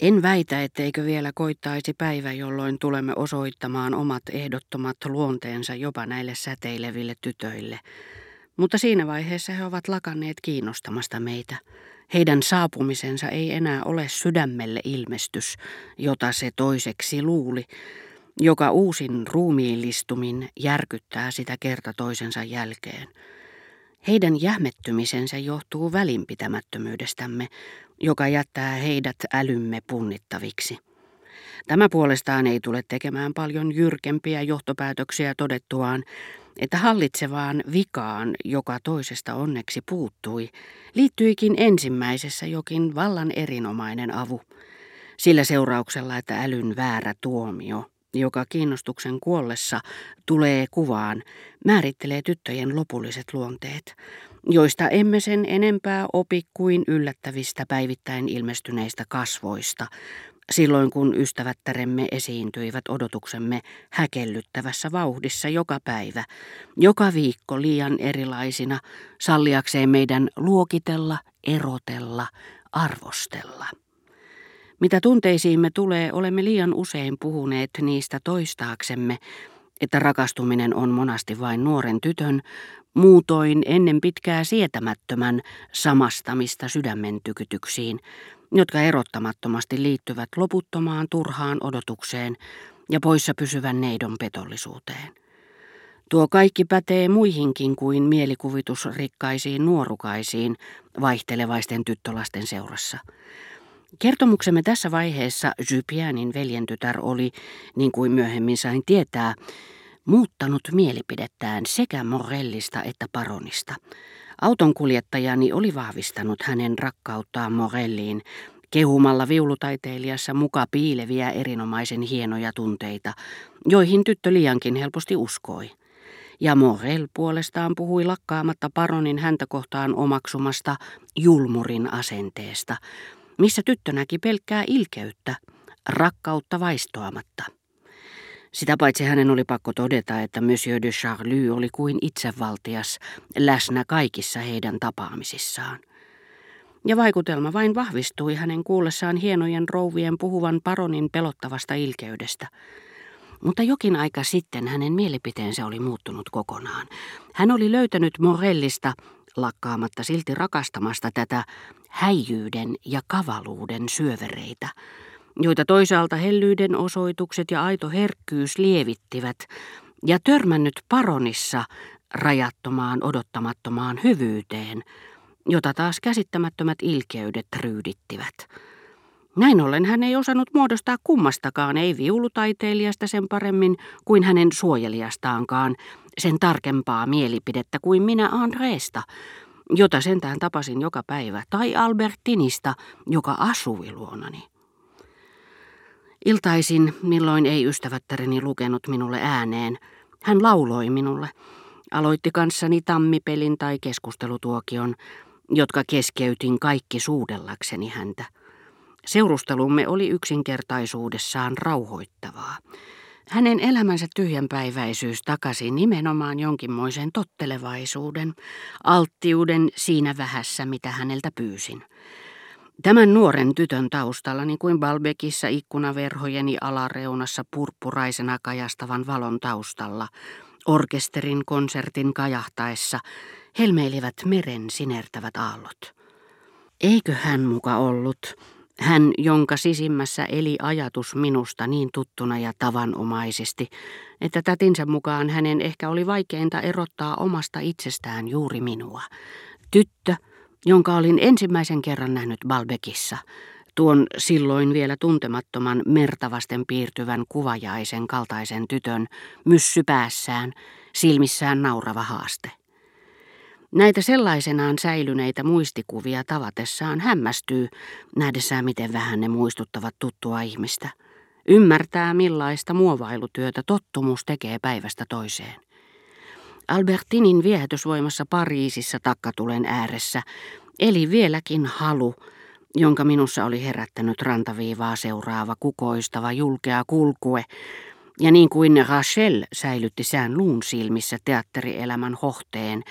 En väitä, etteikö vielä koittaisi päivä, jolloin tulemme osoittamaan omat ehdottomat luonteensa jopa näille säteileville tytöille. Mutta siinä vaiheessa he ovat lakanneet kiinnostamasta meitä. Heidän saapumisensa ei enää ole sydämelle ilmestys, jota se toiseksi luuli, joka uusin ruumiillistumin järkyttää sitä kerta toisensa jälkeen. Heidän jähmettymisensä johtuu välinpitämättömyydestämme, joka jättää heidät älymme punnittaviksi. Tämä puolestaan ei tule tekemään paljon jyrkempiä johtopäätöksiä todettuaan, että hallitsevaan vikaan, joka toisesta onneksi puuttui, liittyikin ensimmäisessä jokin vallan erinomainen avu, sillä seurauksella, että älyn väärä tuomio, joka kiinnostuksen kuollessa tulee kuvaan, määrittelee tyttöjen lopulliset luonteet, joista emme sen enempää opi kuin yllättävistä päivittäin ilmestyneistä kasvoista, silloin kun ystävättäremme esiintyivät odotuksemme häkellyttävässä vauhdissa joka päivä, joka viikko liian erilaisina, salliakseen meidän luokitella, erotella, arvostella. Mitä tunteisiimme tulee, olemme liian usein puhuneet niistä toistaaksemme, että rakastuminen on monasti vain nuoren tytön, muutoin ennen pitkää sietämättömän samastamista sydämen tykytyksiin, jotka erottamattomasti liittyvät loputtomaan turhaan odotukseen ja poissa pysyvän neidon petollisuuteen. Tuo kaikki pätee muihinkin kuin mielikuvitusrikkaisiin nuorukaisiin vaihtelevaisten tyttölasten seurassa. Kertomuksemme tässä vaiheessa Jypianin veljentytär oli, niin kuin myöhemmin sain tietää, muuttanut mielipidettään sekä Morellista että Paronista. Autonkuljettajani oli vahvistanut hänen rakkauttaan Morelliin, kehumalla viulutaiteilijassa muka piileviä erinomaisen hienoja tunteita, joihin tyttö liiankin helposti uskoi. Ja Morel puolestaan puhui lakkaamatta paronin häntä kohtaan omaksumasta julmurin asenteesta, missä tyttö näki pelkkää ilkeyttä, rakkautta vaistoamatta. Sitä paitsi hänen oli pakko todeta, että Monsieur de Charlie oli kuin itsevaltias läsnä kaikissa heidän tapaamisissaan. Ja vaikutelma vain vahvistui hänen kuullessaan hienojen rouvien puhuvan paronin pelottavasta ilkeydestä. Mutta jokin aika sitten hänen mielipiteensä oli muuttunut kokonaan. Hän oli löytänyt Morellista, lakkaamatta silti rakastamasta tätä häijyyden ja kavaluuden syövereitä – joita toisaalta hellyyden osoitukset ja aito herkkyys lievittivät, ja törmännyt paronissa rajattomaan odottamattomaan hyvyyteen, jota taas käsittämättömät ilkeydet ryydittivät. Näin ollen hän ei osannut muodostaa kummastakaan, ei viulutaiteilijasta sen paremmin kuin hänen suojelijastaankaan, sen tarkempaa mielipidettä kuin minä Andreesta, jota sentään tapasin joka päivä, tai Albertinista, joka asui luonani. Iltaisin, milloin ei ystävättäreni lukenut minulle ääneen, hän lauloi minulle. Aloitti kanssani tammipelin tai keskustelutuokion, jotka keskeytin kaikki suudellakseni häntä. Seurustelumme oli yksinkertaisuudessaan rauhoittavaa. Hänen elämänsä tyhjänpäiväisyys takasi nimenomaan jonkinmoisen tottelevaisuuden, alttiuden siinä vähässä, mitä häneltä pyysin. Tämän nuoren tytön taustalla, niin kuin Balbekissa ikkunaverhojeni alareunassa purppuraisena kajastavan valon taustalla, orkesterin konsertin kajahtaessa, helmeilivät meren sinertävät aallot. Eikö hän muka ollut, hän jonka sisimmässä eli ajatus minusta niin tuttuna ja tavanomaisesti, että tätinsä mukaan hänen ehkä oli vaikeinta erottaa omasta itsestään juuri minua. Tyttö, jonka olin ensimmäisen kerran nähnyt Balbekissa, tuon silloin vielä tuntemattoman mertavasten piirtyvän kuvajaisen kaltaisen tytön myssy päässään, silmissään naurava haaste. Näitä sellaisenaan säilyneitä muistikuvia tavatessaan hämmästyy, nähdessään miten vähän ne muistuttavat tuttua ihmistä. Ymmärtää millaista muovailutyötä tottumus tekee päivästä toiseen. Albertinin viehätysvoimassa Pariisissa takkatulen ääressä. Eli vieläkin halu, jonka minussa oli herättänyt rantaviivaa seuraava kukoistava julkea kulkue, ja niin kuin Rachel säilytti sään luun silmissä teatterielämän hohteen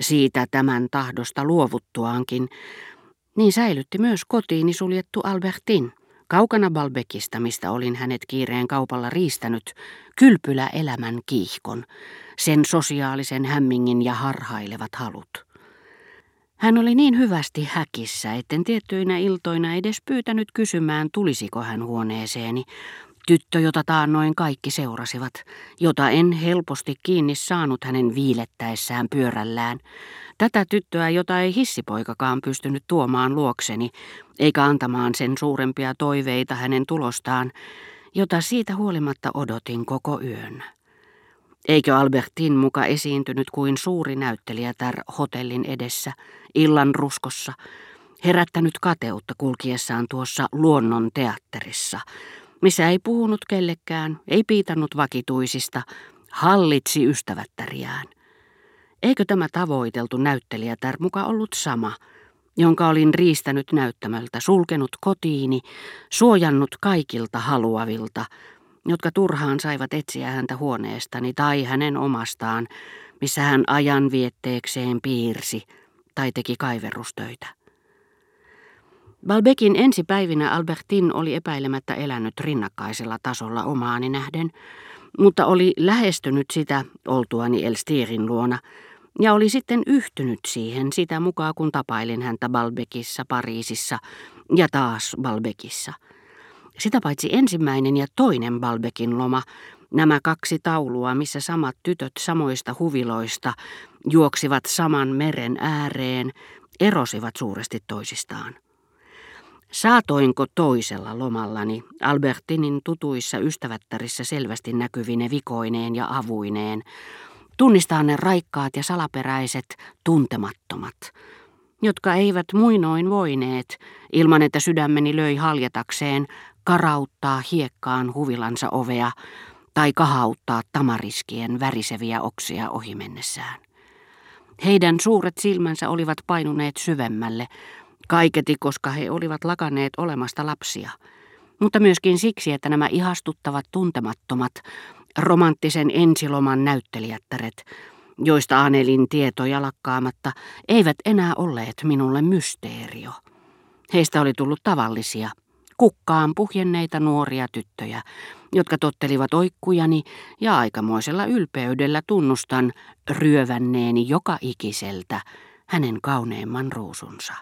siitä tämän tahdosta luovuttuaankin, niin säilytti myös kotiini suljettu Albertin, Kaukana Balbekista, mistä olin hänet kiireen kaupalla riistänyt, kylpylä elämän kiihkon, sen sosiaalisen hämmingin ja harhailevat halut. Hän oli niin hyvästi häkissä, etten tiettyinä iltoina edes pyytänyt kysymään, tulisiko hän huoneeseeni. Tyttö, jota taannoin kaikki seurasivat, jota en helposti kiinni saanut hänen viilettäessään pyörällään. Tätä tyttöä, jota ei hissipoikakaan pystynyt tuomaan luokseni, eikä antamaan sen suurempia toiveita hänen tulostaan, jota siitä huolimatta odotin koko yön. Eikö Albertin muka esiintynyt kuin suuri näyttelijätär hotellin edessä, illan ruskossa, herättänyt kateutta kulkiessaan tuossa luonnon teatterissa, missä ei puhunut kellekään, ei piitannut vakituisista, hallitsi ystävättäriään. Eikö tämä tavoiteltu näyttelijätär muka ollut sama, jonka olin riistänyt näyttämöltä, sulkenut kotiini, suojannut kaikilta haluavilta, jotka turhaan saivat etsiä häntä huoneestani tai hänen omastaan, missä hän ajan vietteekseen piirsi tai teki kaiverustöitä. Balbekin ensipäivinä Albertin oli epäilemättä elänyt rinnakkaisella tasolla omaani nähden, mutta oli lähestynyt sitä oltuani Elstirin luona ja oli sitten yhtynyt siihen sitä mukaan, kun tapailin häntä Balbekissa, Pariisissa ja taas Balbekissa – sitä paitsi ensimmäinen ja toinen Balbekin loma, nämä kaksi taulua, missä samat tytöt samoista huviloista juoksivat saman meren ääreen, erosivat suuresti toisistaan. Saatoinko toisella lomallani Albertinin tutuissa ystävättärissä selvästi näkyvine vikoineen ja avuineen, tunnistaa ne raikkaat ja salaperäiset tuntemattomat, jotka eivät muinoin voineet, ilman että sydämeni löi haljatakseen, karauttaa hiekkaan huvilansa ovea tai kahauttaa tamariskien väriseviä oksia ohimennessään. Heidän suuret silmänsä olivat painuneet syvemmälle, kaiketi koska he olivat lakaneet olemasta lapsia, mutta myöskin siksi, että nämä ihastuttavat tuntemattomat, romanttisen ensiloman näyttelijättäret, joista Anelin tietoja lakkaamatta, eivät enää olleet minulle mysteerio. Heistä oli tullut tavallisia, kukkaan puhjenneita nuoria tyttöjä, jotka tottelivat oikkujani ja aikamoisella ylpeydellä tunnustan ryövänneeni joka ikiseltä hänen kauneimman ruusunsa.